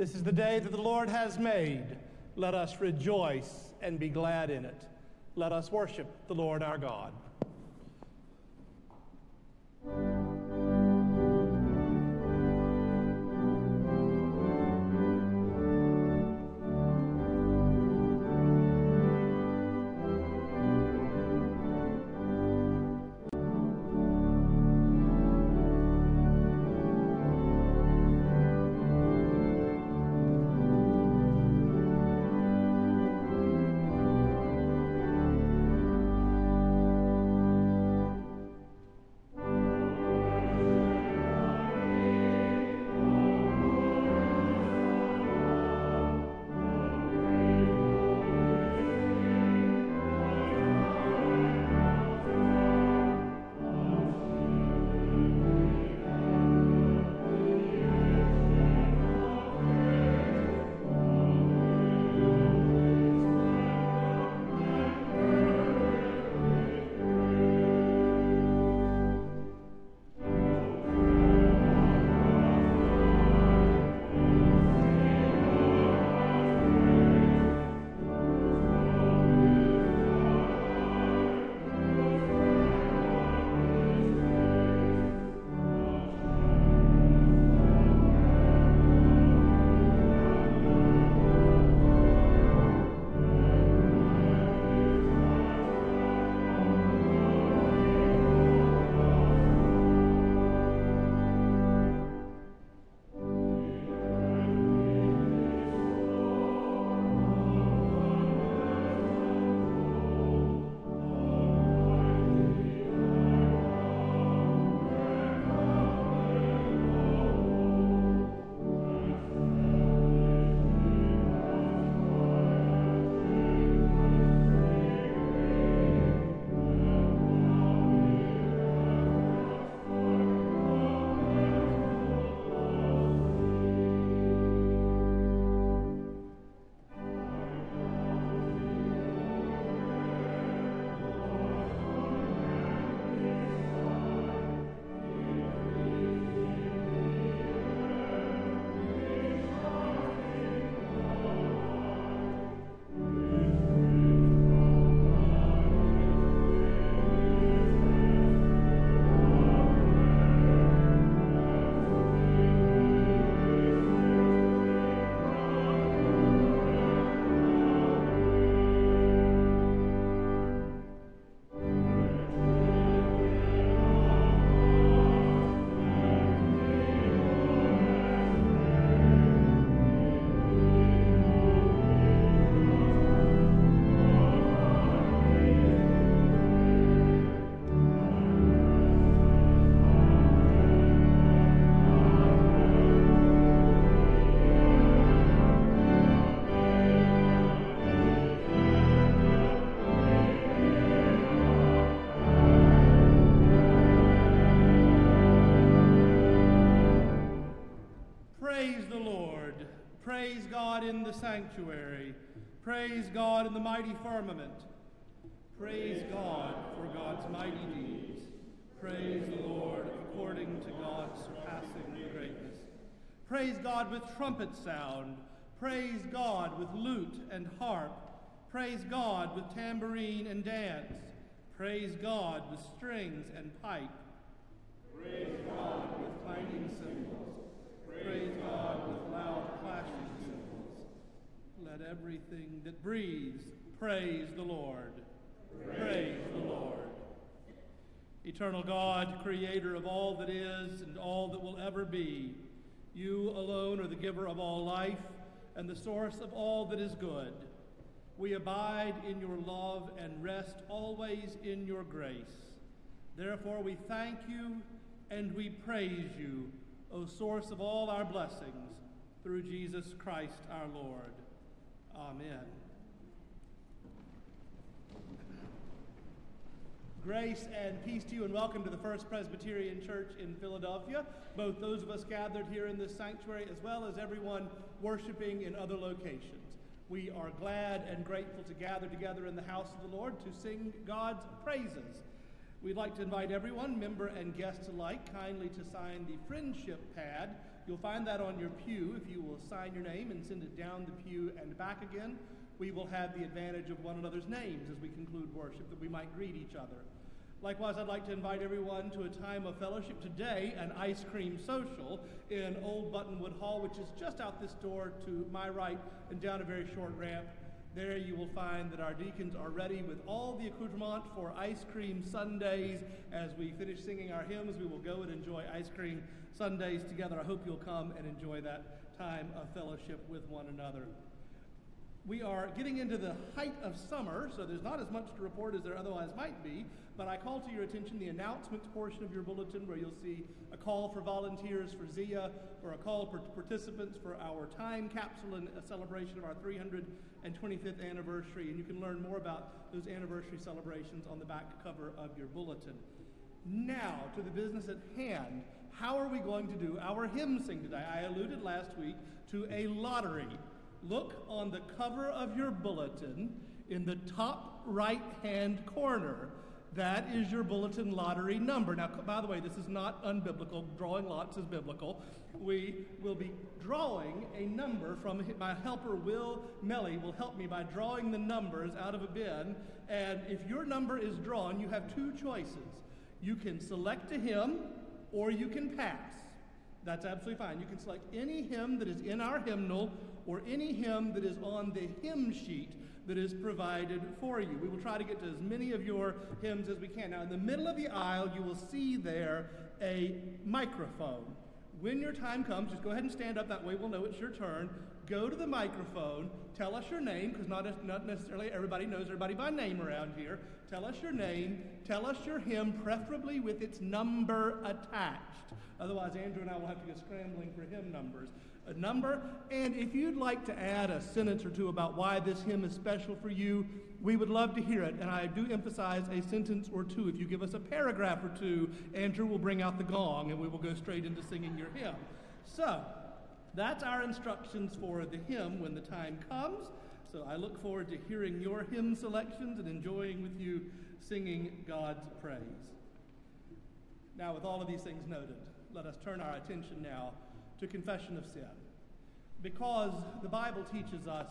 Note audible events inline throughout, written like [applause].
This is the day that the Lord has made. Let us rejoice and be glad in it. Let us worship the Lord our God. Praise God in the sanctuary. Praise God in the mighty firmament. Praise God for God's mighty deeds. Praise the Lord according to God's surpassing greatness. Praise God with trumpet sound. Praise God with lute and harp. Praise God with tambourine and dance. Praise God with strings and pipe. Praise God with clanging cymbals. Praise God with loud clashing let everything that breathes praise the Lord. Praise, praise the Lord. Eternal God, creator of all that is and all that will ever be, you alone are the giver of all life and the source of all that is good. We abide in your love and rest always in your grace. Therefore, we thank you and we praise you, O source of all our blessings, through Jesus Christ our Lord. Amen. Grace and peace to you, and welcome to the First Presbyterian Church in Philadelphia, both those of us gathered here in this sanctuary as well as everyone worshiping in other locations. We are glad and grateful to gather together in the house of the Lord to sing God's praises. We'd like to invite everyone, member and guest alike, kindly to sign the friendship pad. You'll find that on your pew. If you will sign your name and send it down the pew and back again, we will have the advantage of one another's names as we conclude worship, that we might greet each other. Likewise, I'd like to invite everyone to a time of fellowship today, an ice cream social in Old Buttonwood Hall, which is just out this door to my right and down a very short ramp. There you will find that our deacons are ready with all the accoutrement for ice cream sundaes. As we finish singing our hymns, we will go and enjoy ice cream sundaes together. I hope you'll come and enjoy that time of fellowship with one another. We are getting into the height of summer, so there's not as much to report as there otherwise might be, but I call to your attention the announcements portion of your bulletin where you'll see a call for volunteers for ZIA or a call for participants for our time capsule and a celebration of our 325th anniversary. And you can learn more about those anniversary celebrations on the back cover of your bulletin. Now, to the business at hand. How are we going to do our hymn sing today? I alluded last week to a lottery look on the cover of your bulletin in the top right hand corner. That is your bulletin lottery number. Now, by the way, this is not unbiblical. Drawing lots is biblical. We will be drawing a number from my helper, Will Melly, will help me by drawing the numbers out of a bin. And if your number is drawn, you have two choices. You can select a hymn or you can pass. That's absolutely fine. You can select any hymn that is in our hymnal or any hymn that is on the hymn sheet that is provided for you. We will try to get to as many of your hymns as we can. Now, in the middle of the aisle, you will see there a microphone. When your time comes, just go ahead and stand up. That way we'll know it's your turn. Go to the microphone. Tell us your name, because not, not necessarily everybody knows everybody by name around here. Tell us your name. Tell us your hymn, preferably with its number attached. Otherwise, Andrew and I will have to go scrambling for hymn numbers number. And if you'd like to add a sentence or two about why this hymn is special for you, we would love to hear it. And I do emphasize a sentence or two. If you give us a paragraph or two, Andrew will bring out the gong and we will go straight into singing your hymn. So, that's our instructions for the hymn when the time comes. So I look forward to hearing your hymn selections and enjoying with you singing God's praise. Now, with all of these things noted, let us turn our attention now to confession of sin. Because the Bible teaches us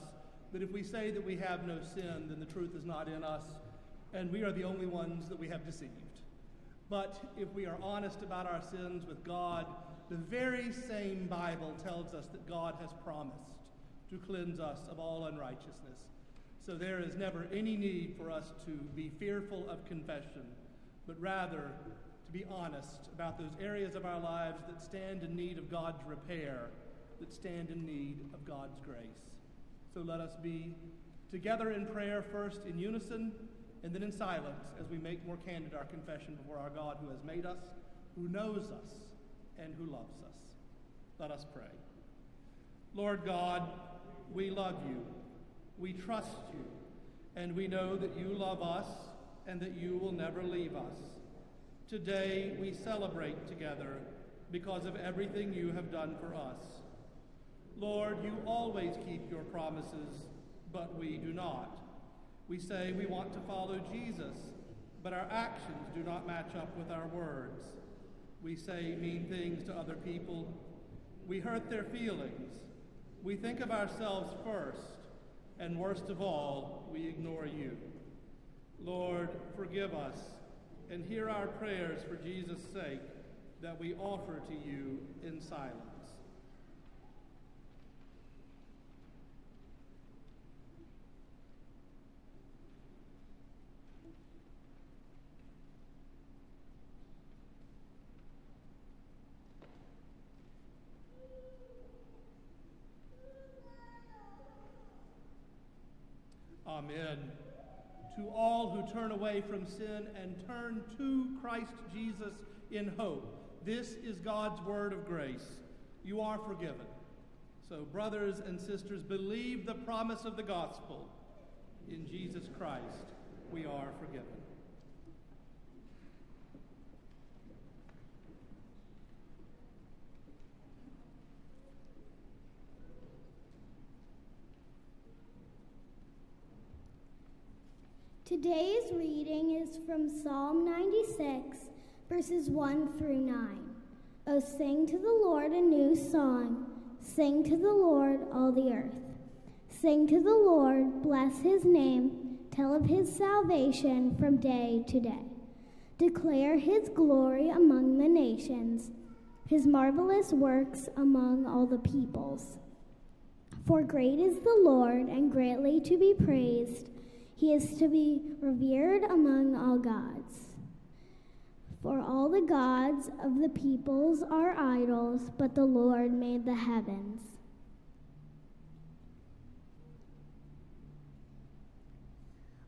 that if we say that we have no sin, then the truth is not in us, and we are the only ones that we have deceived. But if we are honest about our sins with God, the very same Bible tells us that God has promised to cleanse us of all unrighteousness. So there is never any need for us to be fearful of confession, but rather to be honest about those areas of our lives that stand in need of God's repair, that stand in need of God's grace. So let us be together in prayer, first in unison and then in silence, as we make more candid our confession before our God who has made us, who knows us, and who loves us. Let us pray. Lord God, we love you, we trust you, and we know that you love us and that you will never leave us. Today we celebrate together because of everything you have done for us. Lord, you always keep your promises, but we do not. We say we want to follow Jesus, but our actions do not match up with our words. We say mean things to other people. We hurt their feelings. We think of ourselves first, and worst of all, we ignore you. Lord, forgive us and hear our prayers for Jesus' sake that we offer to you in silence. Amen to all who turn away from sin and turn to Christ Jesus in hope. This is God's word of grace. You are forgiven. So, brothers and sisters, believe the promise of the gospel. In Jesus Christ, we are forgiven. Today's reading is from Psalm 96, verses 1 through 9. Oh, sing to the Lord a new song. Sing to the Lord, all the earth. Sing to the Lord, bless his name, tell of his salvation from day to day. Declare his glory among the nations, his marvelous works among all the peoples. For great is the Lord, and greatly to be praised he is to be revered among all gods. For all the gods of the peoples are idols, but the Lord made the heavens.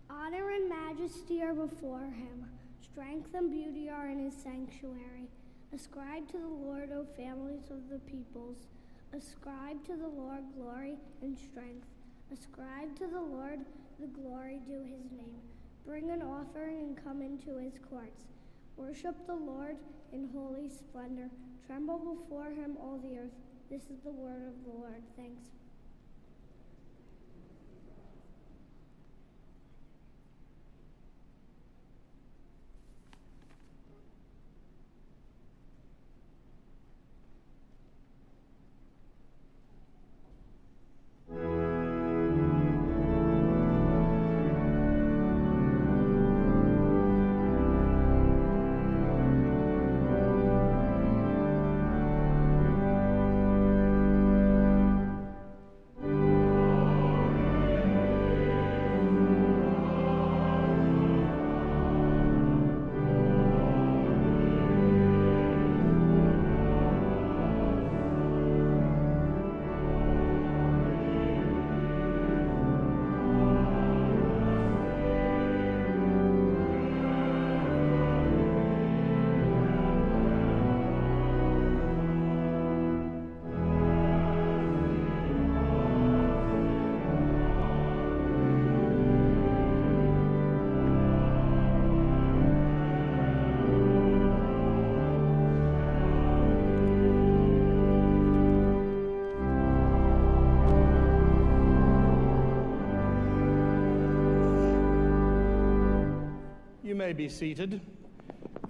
Honor and majesty are before him, strength and beauty are in his sanctuary. Ascribe to the Lord, O families of the peoples. Ascribe to the Lord glory and strength. Ascribe to the Lord the glory due his name. Bring an offering and come into his courts. Worship the Lord in holy splendor. Tremble before him, all the earth. This is the word of the Lord. Thanks may be seated.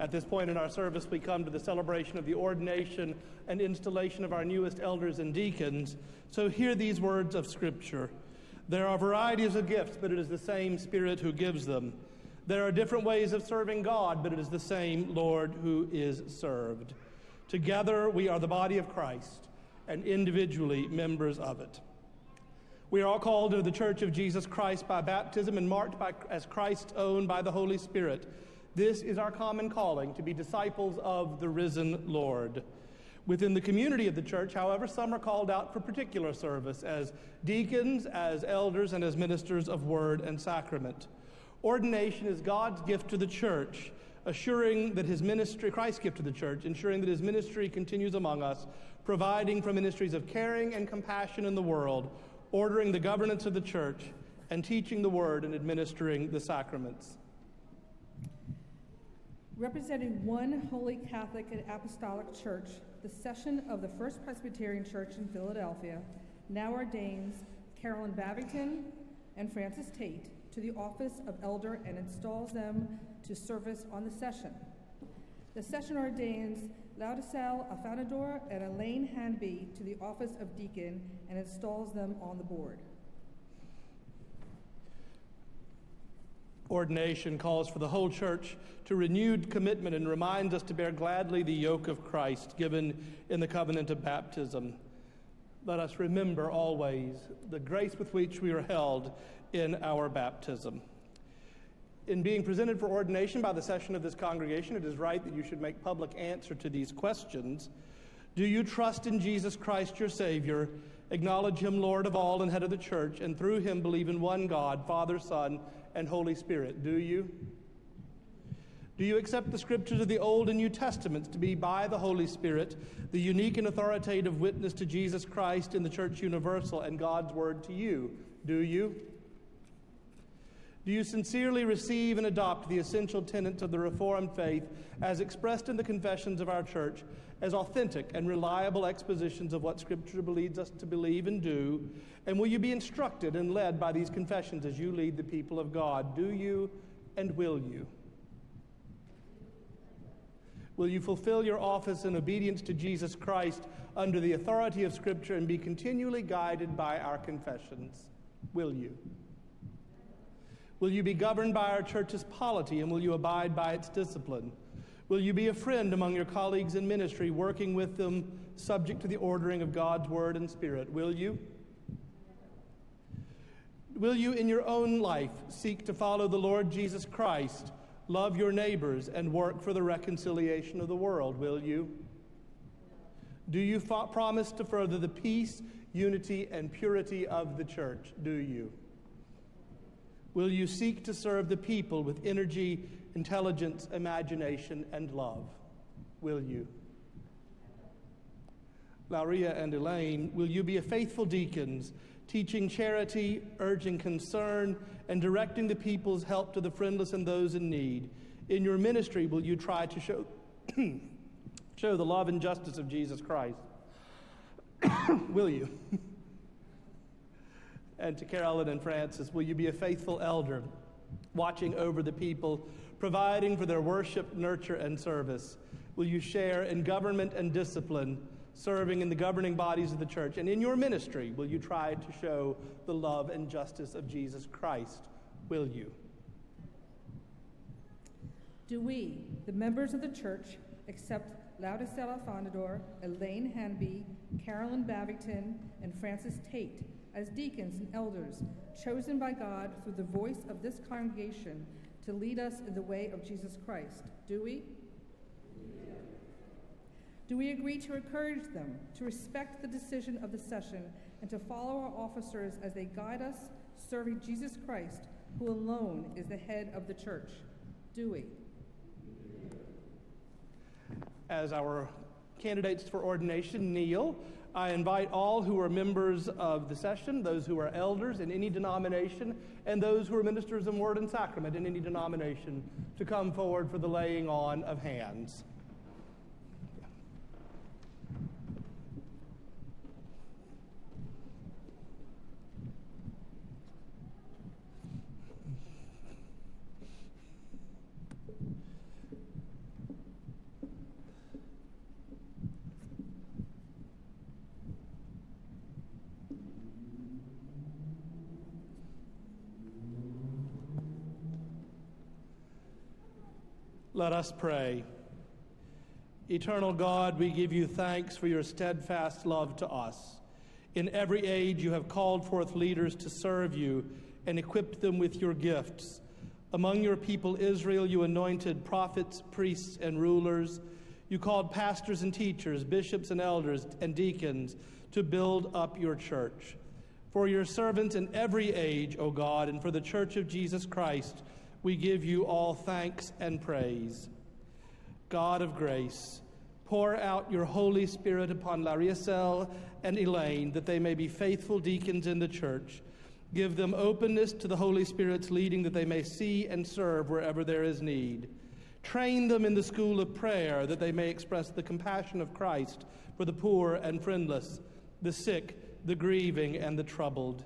At this point in our service, we come to the celebration of the ordination and installation of our newest elders and deacons. So hear these words of Scripture. There are varieties of gifts, but it is the same Spirit who gives them. There are different ways of serving God, but it is the same Lord who is served. Together, we are the body of Christ, and individually members of it. We are all called to the Church of Jesus Christ by baptism and marked by, as Christ's own by the Holy Spirit. This is our common calling to be disciples of the risen Lord. Within the community of the church, however, some are called out for particular service as deacons, as elders, and as ministers of word and sacrament. Ordination is God's gift to the church, assuring that his ministry, Christ's gift to the church, ensuring that his ministry continues among us, providing for ministries of caring and compassion in the world ordering the governance of the church, and teaching the word and administering the sacraments. Representing one holy Catholic and Apostolic Church, the session of the First Presbyterian Church in Philadelphia now ordains Carolyn Babington and Francis Tate to the office of elder and installs them to service on the session. The session ordains Laudisel Afanador and Elaine Hanby to the office of deacon and installs them on the board. Ordination calls for the whole church to renewed commitment and reminds us to bear gladly the yoke of Christ given in the covenant of baptism. Let us remember always the grace with which we are held in our baptism in being presented for ordination by the session of this congregation, it is right that you should make public answer to these questions. Do you trust in Jesus Christ, your Savior, acknowledge Him Lord of all and head of the church, and through Him believe in one God, Father, Son, and Holy Spirit? Do you? Do you accept the scriptures of the Old and New Testaments to be, by the Holy Spirit, the unique and authoritative witness to Jesus Christ in the Church Universal and God's Word to you? Do you? Do you sincerely receive and adopt the essential tenets of the Reformed faith as expressed in the confessions of our church as authentic and reliable expositions of what Scripture leads us to believe and do? And will you be instructed and led by these confessions as you lead the people of God? Do you and will you? Will you fulfill your office in obedience to Jesus Christ under the authority of Scripture and be continually guided by our confessions? Will you? Will you be governed by our church's polity and will you abide by its discipline? Will you be a friend among your colleagues in ministry, working with them subject to the ordering of God's word and spirit? Will you? Will you, in your own life, seek to follow the Lord Jesus Christ, love your neighbors, and work for the reconciliation of the world? Will you? Do you promise to further the peace, unity, and purity of the church? Do you? Will you seek to serve the people with energy, intelligence, imagination, and love? Will you? Lauria and Elaine, will you be a faithful deacons, teaching charity, urging concern, and directing the people's help to the friendless and those in need? In your ministry, will you try to show, [clears throat] show the love and justice of Jesus Christ? [coughs] will you? And to Carolyn and Francis, will you be a faithful elder, watching over the people, providing for their worship, nurture, and service? Will you share in government and discipline, serving in the governing bodies of the church? And in your ministry, will you try to show the love and justice of Jesus Christ? Will you? Do we, the members of the church, accept Laudicella Fondador, Elaine Hanby, Carolyn Bavington, and Francis Tate as deacons and elders, chosen by God through the voice of this congregation to lead us in the way of Jesus Christ. Do we? Do we agree to encourage them, to respect the decision of the session, and to follow our officers as they guide us, serving Jesus Christ, who alone is the head of the church? Do we? As our candidates for ordination kneel, I invite all who are members of the session, those who are elders in any denomination, and those who are ministers in word and sacrament in any denomination to come forward for the laying on of hands. Let us pray. Eternal God, we give you thanks for your steadfast love to us. In every age, you have called forth leaders to serve you and equipped them with your gifts. Among your people, Israel, you anointed prophets, priests, and rulers. You called pastors and teachers, bishops and elders, and deacons to build up your church. For your servants in every age, O God, and for the church of Jesus Christ, we give you all thanks and praise. God of grace, pour out your Holy Spirit upon Lariesel and Elaine that they may be faithful deacons in the church. Give them openness to the Holy Spirit's leading that they may see and serve wherever there is need. Train them in the school of prayer that they may express the compassion of Christ for the poor and friendless, the sick, the grieving, and the troubled.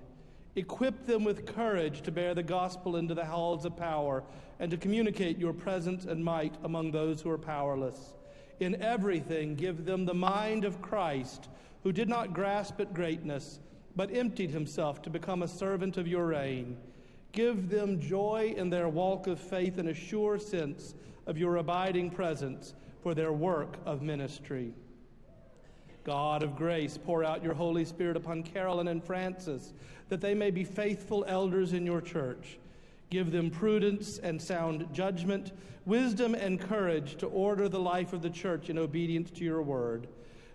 Equip them with courage to bear the gospel into the halls of power and to communicate your presence and might among those who are powerless. In everything, give them the mind of Christ, who did not grasp at greatness, but emptied himself to become a servant of your reign. Give them joy in their walk of faith and a sure sense of your abiding presence for their work of ministry. God of grace, pour out your Holy Spirit upon Carolyn and Francis, that they may be faithful elders in your church. Give them prudence and sound judgment, wisdom and courage to order the life of the church in obedience to your word.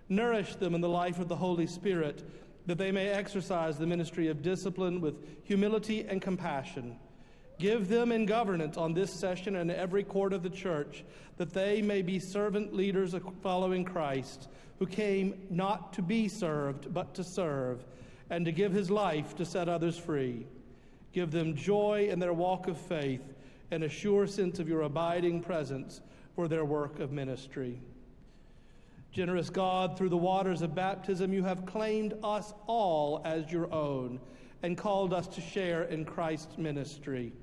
Nourish them in the life of the Holy Spirit, that they may exercise the ministry of discipline with humility and compassion. Give them in governance on this session and every court of the church, that they may be servant leaders following Christ who came not to be served, but to serve, and to give his life to set others free. Give them joy in their walk of faith and a sure sense of your abiding presence for their work of ministry. Generous God, through the waters of baptism, you have claimed us all as your own and called us to share in Christ's ministry.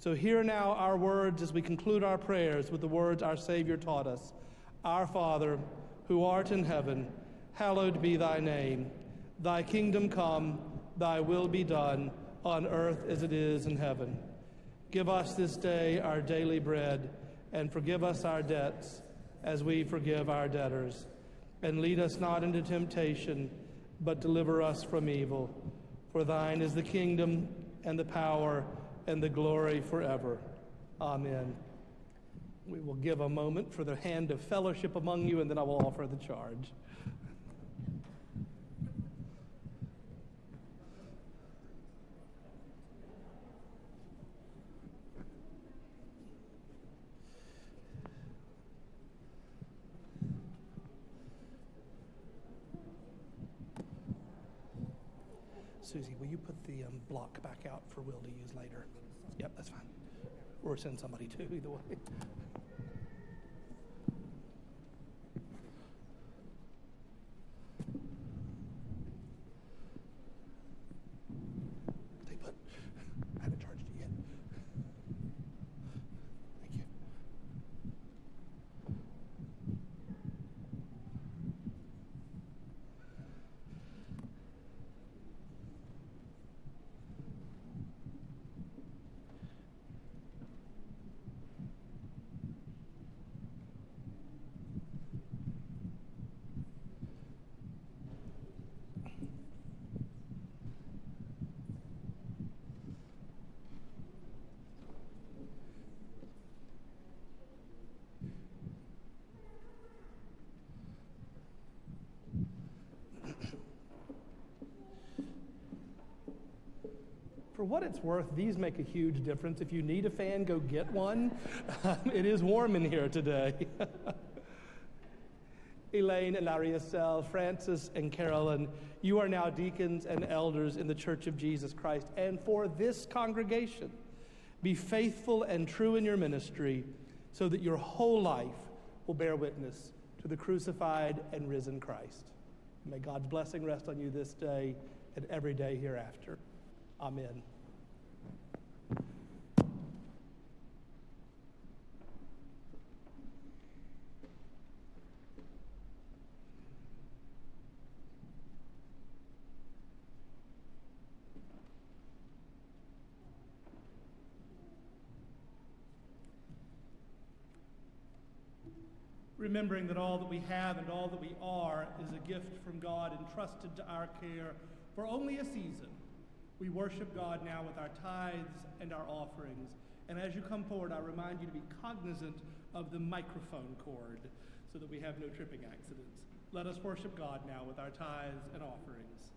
So, hear now our words as we conclude our prayers with the words our Savior taught us Our Father, who art in heaven, hallowed be thy name. Thy kingdom come, thy will be done, on earth as it is in heaven. Give us this day our daily bread, and forgive us our debts as we forgive our debtors. And lead us not into temptation, but deliver us from evil. For thine is the kingdom, and the power, and the glory forever. Amen. We will give a moment for the hand of fellowship among you, and then I will offer the charge. Susie, will you put the um, block back out for Will to use later? Yep, that's fine. Or send somebody [laughs] to, either way. They put, I haven't charged it yet. Thank you. For what it's worth, these make a huge difference. If you need a fan, go get one. [laughs] it is warm in here today. [laughs] Elaine and Ariacel, Francis and Carolyn, you are now deacons and elders in the Church of Jesus Christ. And for this congregation, be faithful and true in your ministry so that your whole life will bear witness to the crucified and risen Christ. May God's blessing rest on you this day and every day hereafter. Amen. Remembering that all that we have and all that we are is a gift from God entrusted to our care for only a season. We worship God now with our tithes and our offerings. And as you come forward, I remind you to be cognizant of the microphone cord so that we have no tripping accidents. Let us worship God now with our tithes and offerings.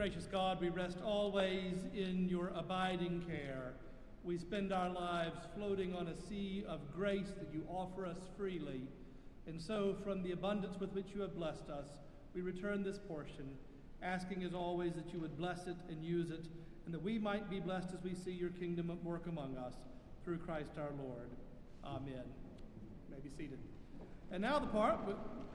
Gracious God, we rest always in your abiding care. We spend our lives floating on a sea of grace that you offer us freely. And so, from the abundance with which you have blessed us, we return this portion, asking as always that you would bless it and use it, and that we might be blessed as we see your kingdom at work among us through Christ our Lord. Amen. You may be seated. And now the part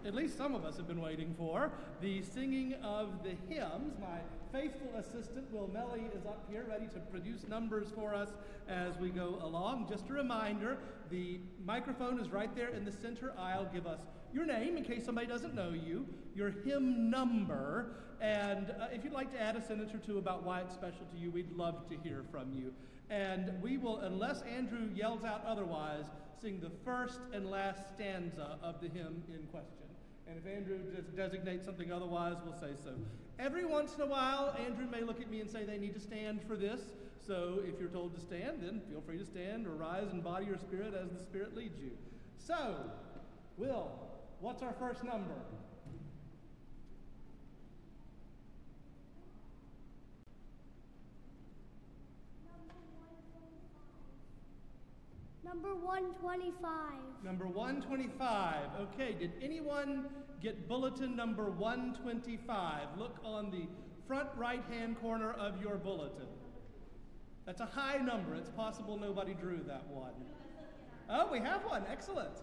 at least some of us have been waiting for the singing of the hymns. My faithful assistant, Will Melly, is up here ready to produce numbers for us as we go along. Just a reminder the microphone is right there in the center aisle. Give us your name in case somebody doesn't know you, your hymn number, and uh, if you'd like to add a sentence or two about why it's special to you, we'd love to hear from you. And we will, unless Andrew yells out otherwise, sing the first and last stanza of the hymn in question. And if Andrew designates something otherwise, we'll say so. Every once in a while, Andrew may look at me and say they need to stand for this. So if you're told to stand, then feel free to stand or rise in body or spirit as the Spirit leads you. So, Will, what's our first number? Number 125. Number 125. Okay, did anyone get bulletin number 125? Look on the front right hand corner of your bulletin. That's a high number. It's possible nobody drew that one. Oh, we have one. Excellent.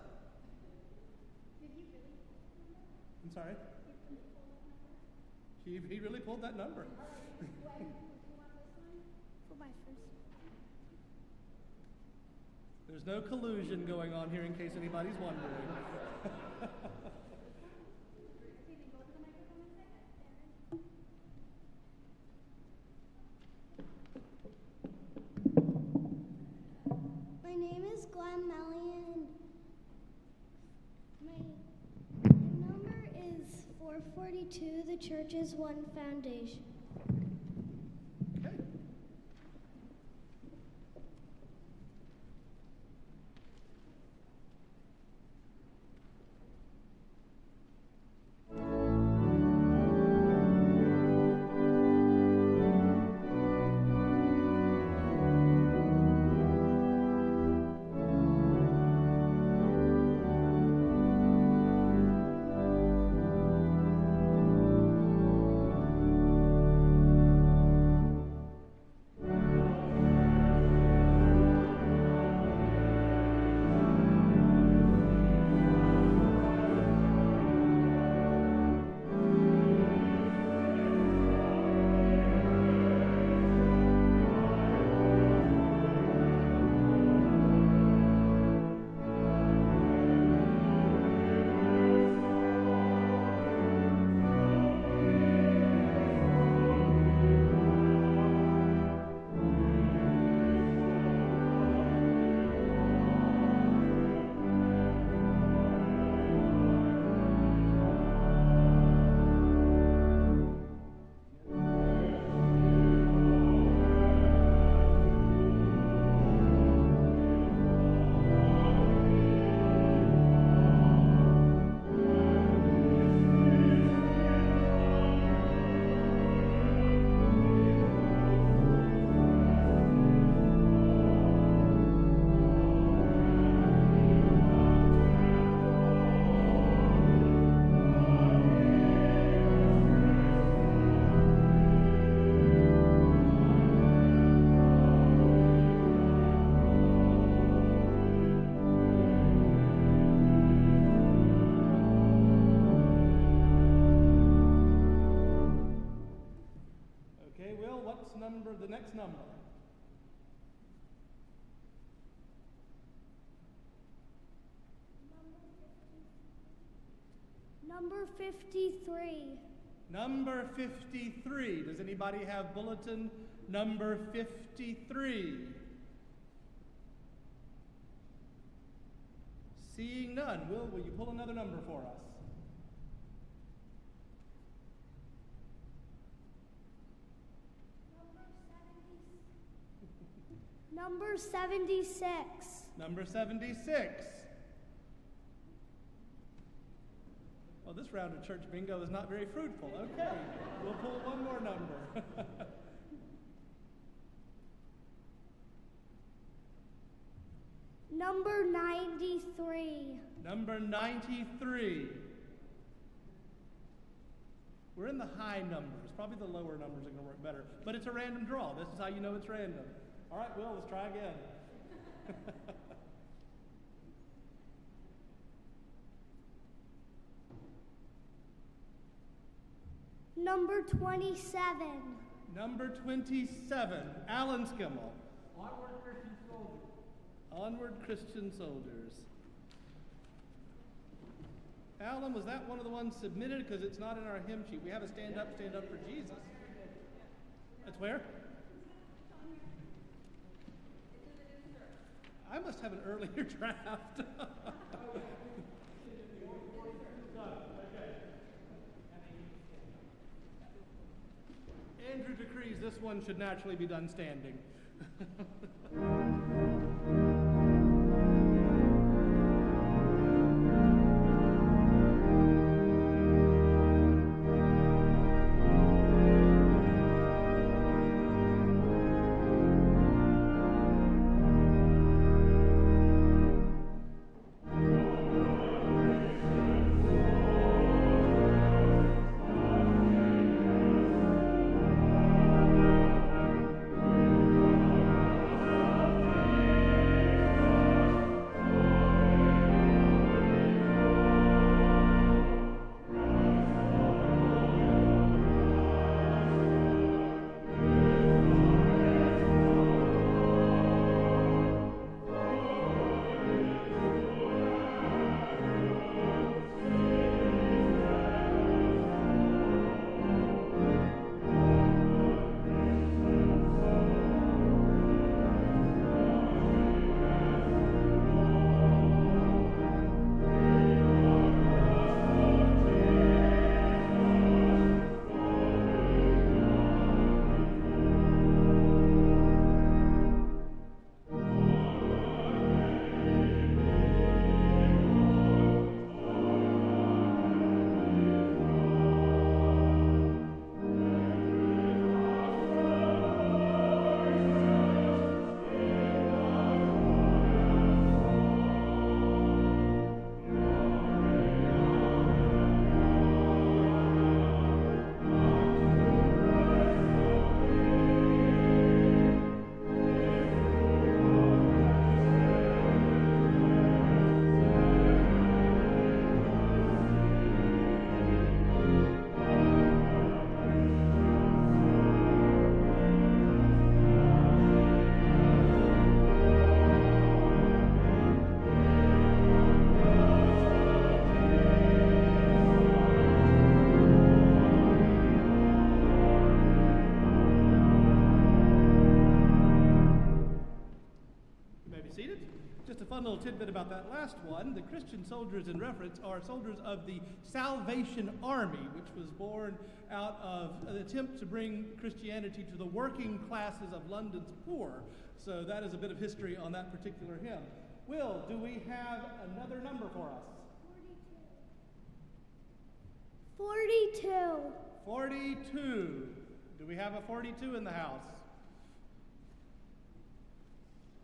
I'm sorry? He, he really pulled that number. There's no collusion going on here in case anybody's wondering. My name is Glenn Mellion. My number is 442. The church is one foundation. Number, the next number. Number 53. Number 53. Does anybody have bulletin number 53? Seeing none, Will, will you pull another number for us? Number 76. Number 76. Well, this round of church bingo is not very fruitful. Okay, we'll pull one more number. [laughs] Number 93. Number 93. We're in the high numbers. Probably the lower numbers are going to work better. But it's a random draw. This is how you know it's random. All right, Will, let's try again. Number 27. Number 27, Alan Skimmel. Onward Christian Soldiers. Onward Christian Soldiers. Alan, was that one of the ones submitted? Because it's not in our hymn sheet. We have a stand up, stand up for Jesus. That's where? I must have an earlier [laughs] draft. Andrew decrees this one should naturally be done standing. [laughs] fun little tidbit about that last one. The Christian soldiers in reference are soldiers of the Salvation Army, which was born out of an attempt to bring Christianity to the working classes of London's poor. So that is a bit of history on that particular hymn. Will, do we have another number for us? 42. 42. Do we have a 42 in the house?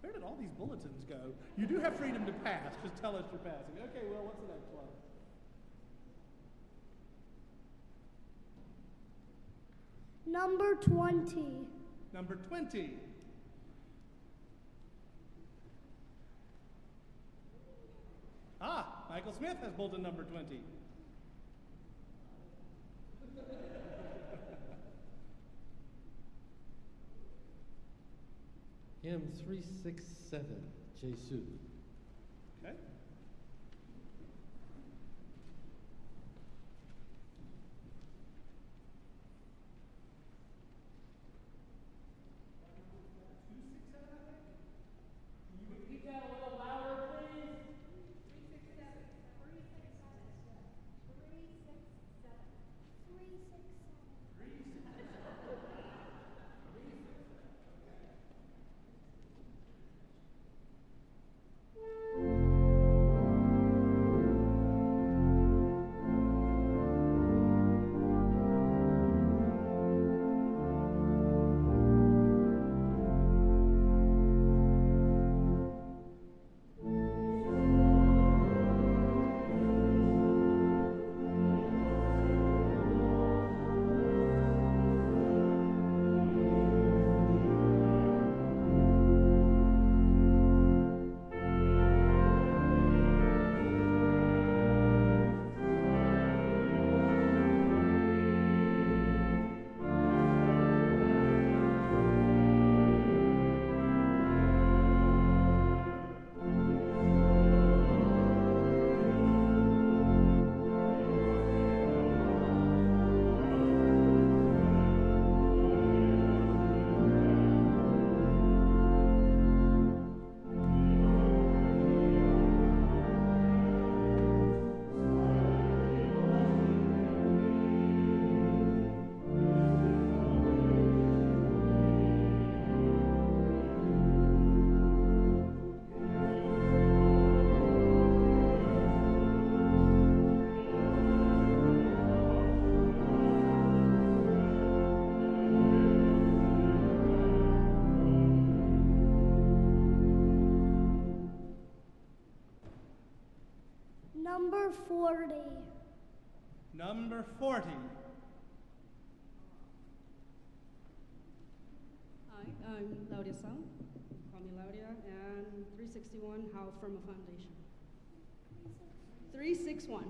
Where did all these bulletins go? You do have freedom to pass. Just tell us you're passing. Okay, well, what's the next one? Number 20. Number 20. Ah, Michael Smith has bulletin number 20. Hymn 367, Jesus. Okay. Number 40. Number 40. Hi, I'm Laudia Sung. Call me Laudia. And 361, How Firm a Foundation. 361.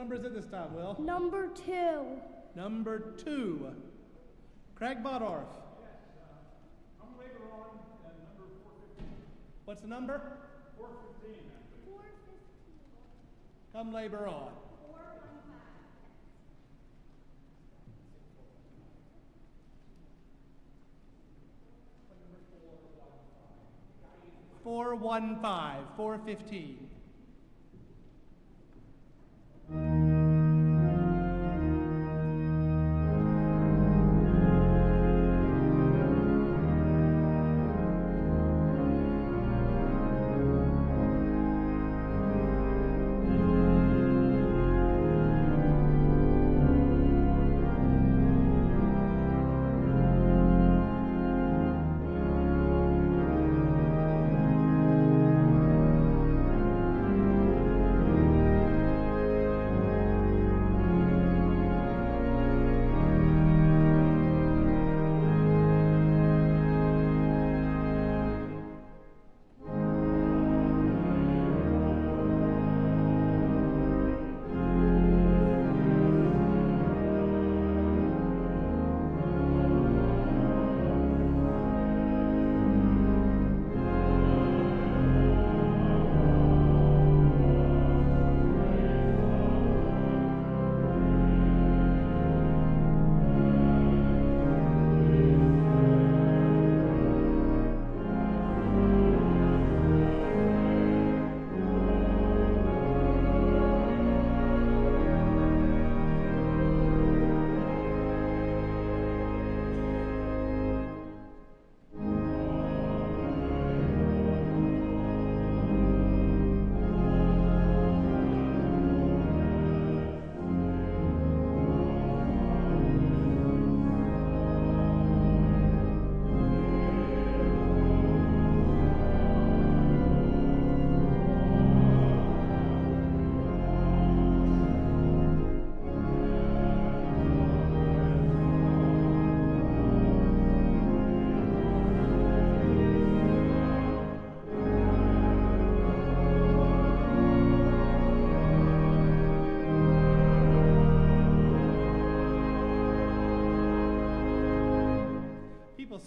Number is it this time, Will? Number 2. Number two. Craig Bodorf. What's the number? 415. Come labor on. Four one five, four fifteen. People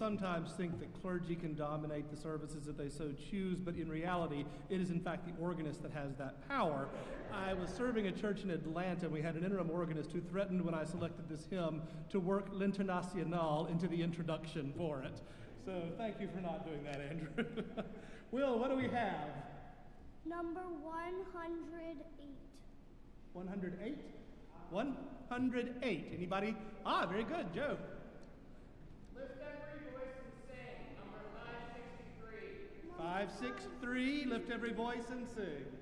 sometimes think that clergy can dominate the services if they so choose, but in reality, it is in fact the organist that has that power. I was serving a church in Atlanta, and we had an interim organist who threatened when I selected this hymn to work L'Internationale into the introduction for it. So thank you for not doing that, Andrew. [laughs] Will, what do we have? Number 108. 108? 108. Anybody? Ah, very good, Joe. Lift every voice and sing. Number 563. 563, lift every voice and sing.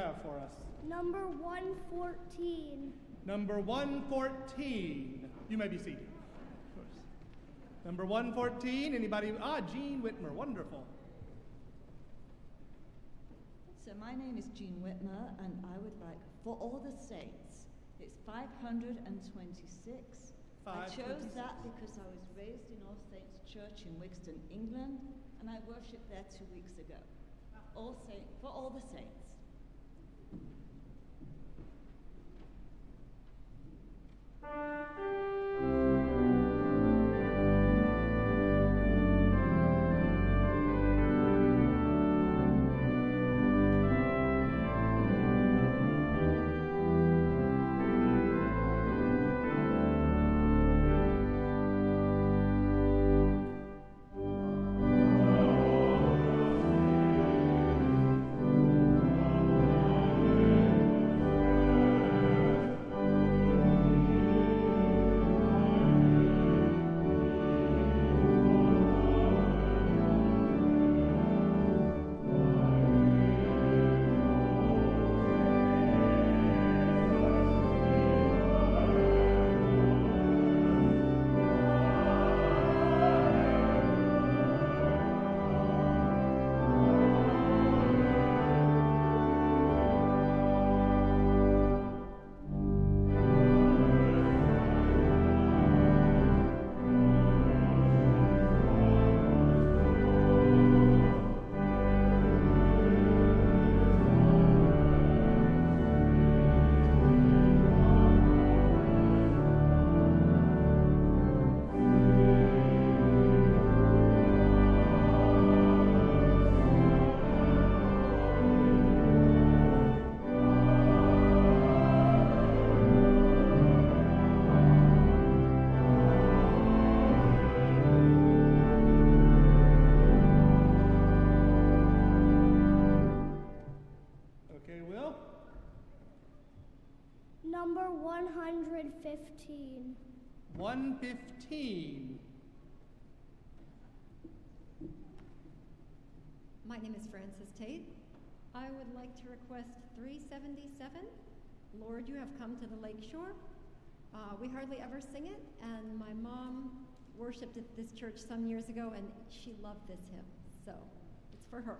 Have for us? Number 114. Number 114. You may be seated. Of course. Number 114. Anybody? Ah, Jean Whitmer. Wonderful. So my name is Jean Whitmer, and I would like for all the saints. It's 526. I chose that because I was raised in All Saints Church in Wigston, England, and I worshipped there two weeks ago. All saint, for all the saints. Number 115. 115. My name is Frances Tate. I would like to request 377. Lord, you have come to the lake shore. Uh, we hardly ever sing it, and my mom worshipped at this church some years ago, and she loved this hymn. So it's for her.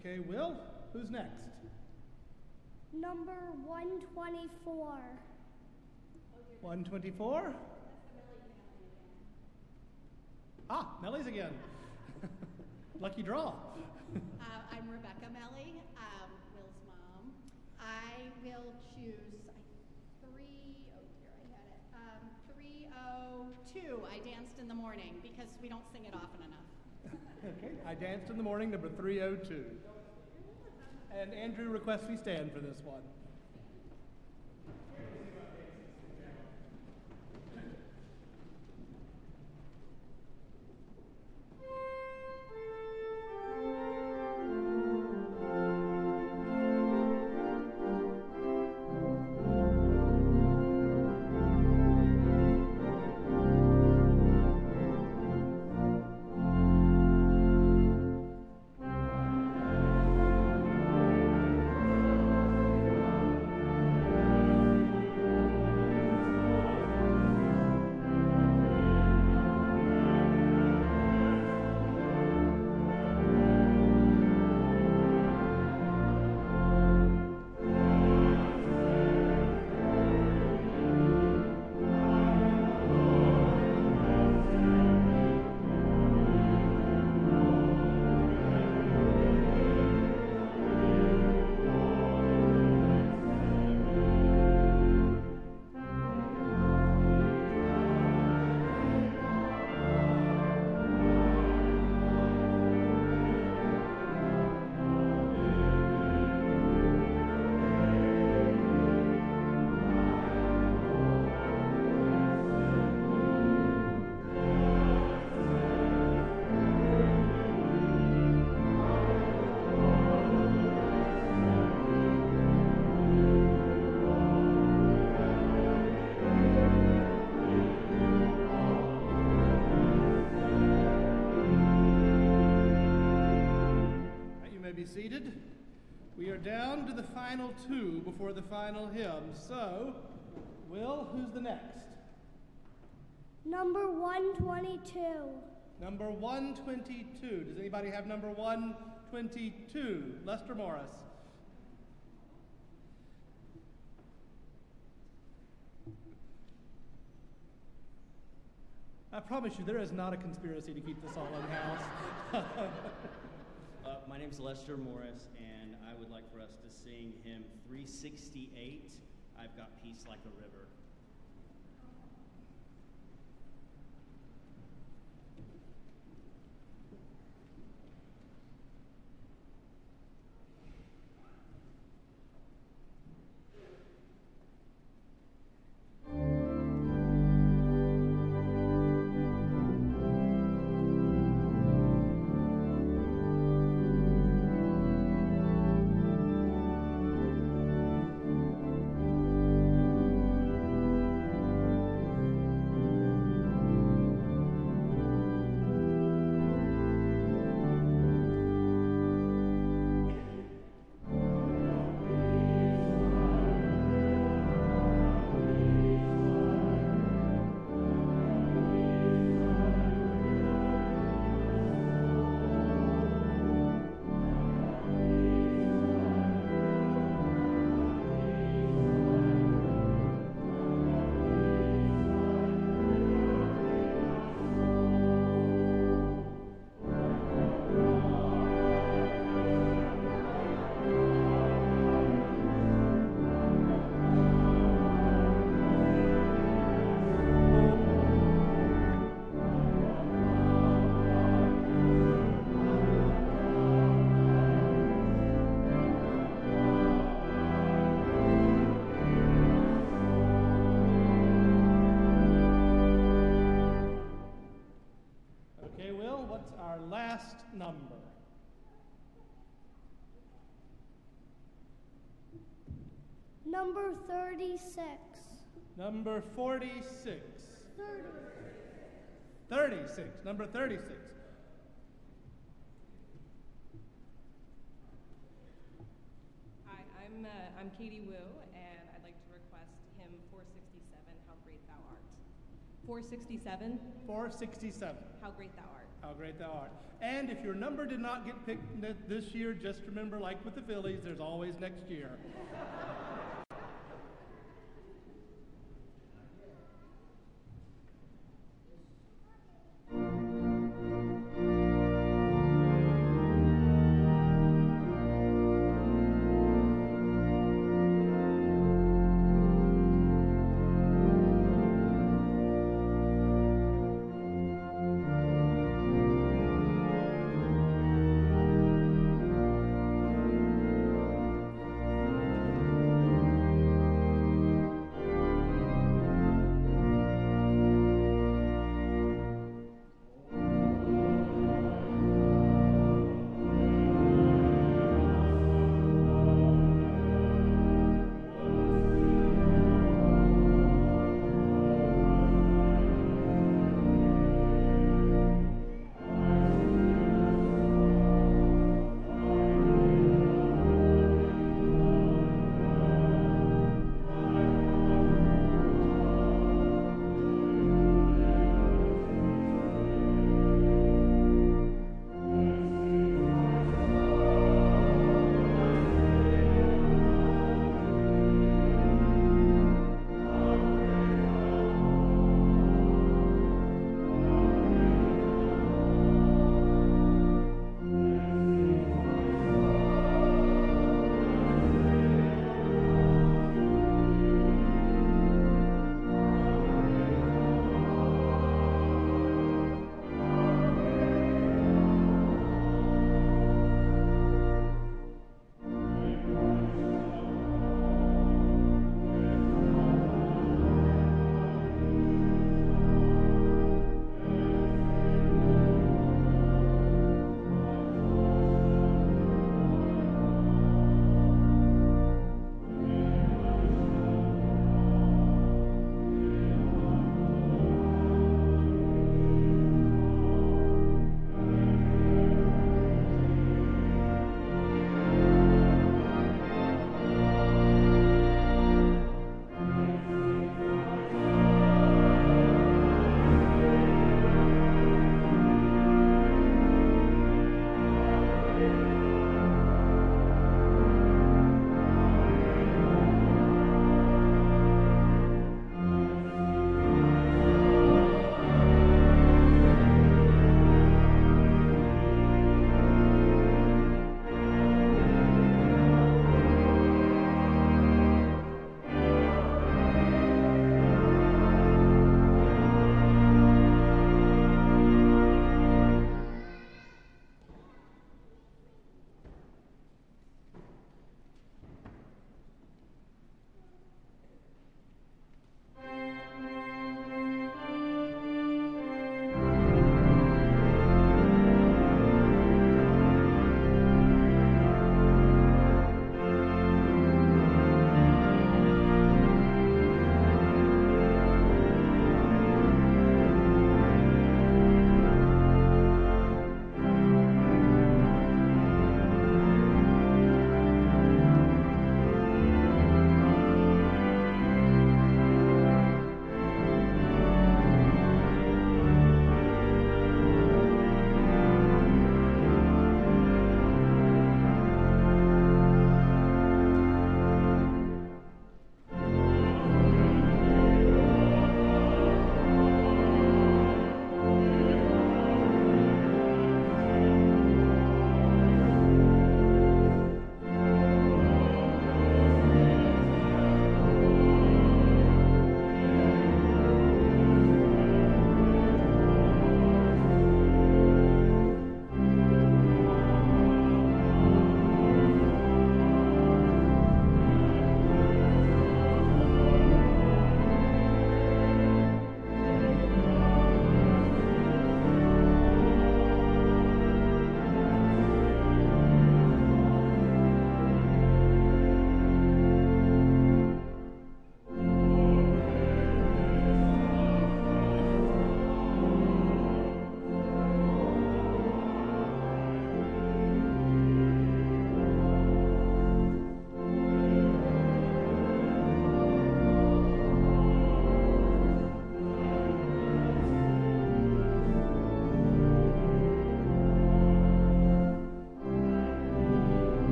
Okay, Will, who's next? Number 124. 124? Ah, Mellie's again. [laughs] Lucky draw. [laughs] Uh, I'm Rebecca Melly, um, Will's mom. I will choose I- three, oh dear, I had it. Um, 302, I danced in the morning because we don't sing it often enough. Okay, I danced in the morning, number 302. And Andrew requests we stand for this one. Be seated. We are down to the final two before the final hymn. So, Will, who's the next? Number 122. Number 122. Does anybody have number 122? Lester Morris. I promise you, there is not a conspiracy to keep this all in house. [laughs] Uh, my is Lester Morris, and I would like for us to sing hymn 368. I've got peace like a river. Will, our last number? Number 36. Number 46. 30. 36. Number 36. Hi, I'm, uh, I'm Katie Wu, and I'd like to request hymn 467, How Great Thou Art. 467, 467. How Great Thou Art. How great thou art. And if your number did not get picked this year, just remember, like with the Phillies, there's always next year. [laughs]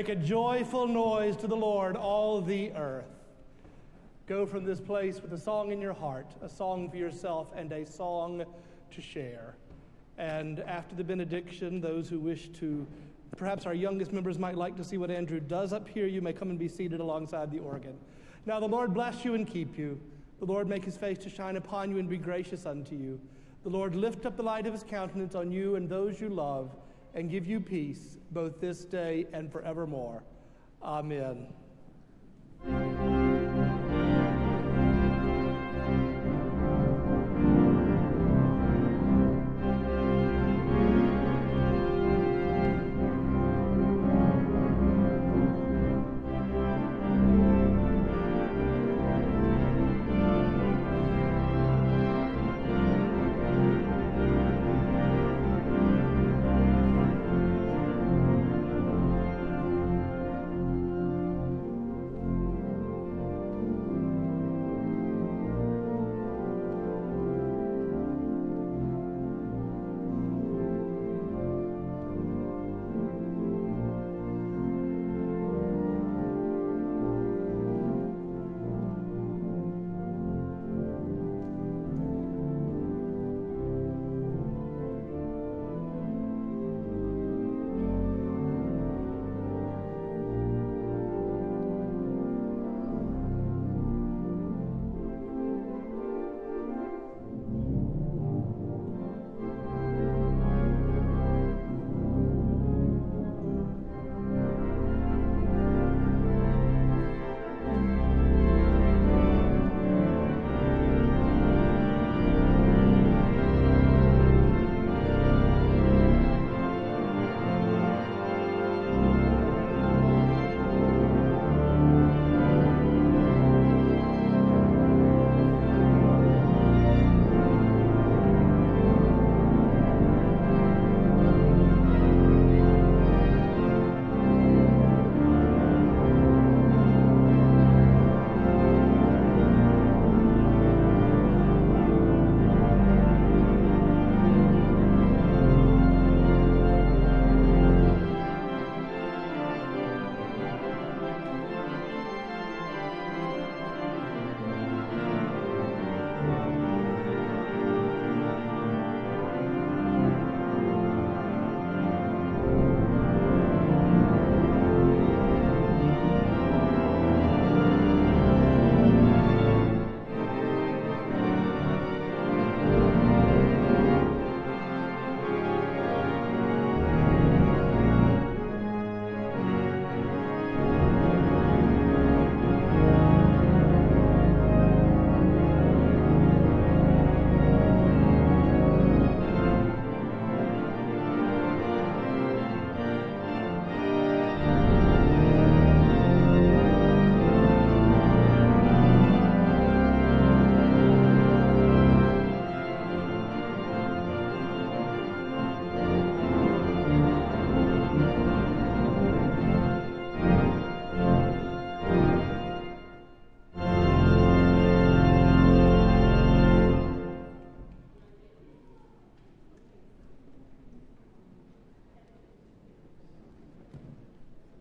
Make a joyful noise to the Lord, all the earth. Go from this place with a song in your heart, a song for yourself, and a song to share. And after the benediction, those who wish to, perhaps our youngest members might like to see what Andrew does up here, you may come and be seated alongside the organ. Now, the Lord bless you and keep you. The Lord make his face to shine upon you and be gracious unto you. The Lord lift up the light of his countenance on you and those you love and give you peace both this day and forevermore. Amen.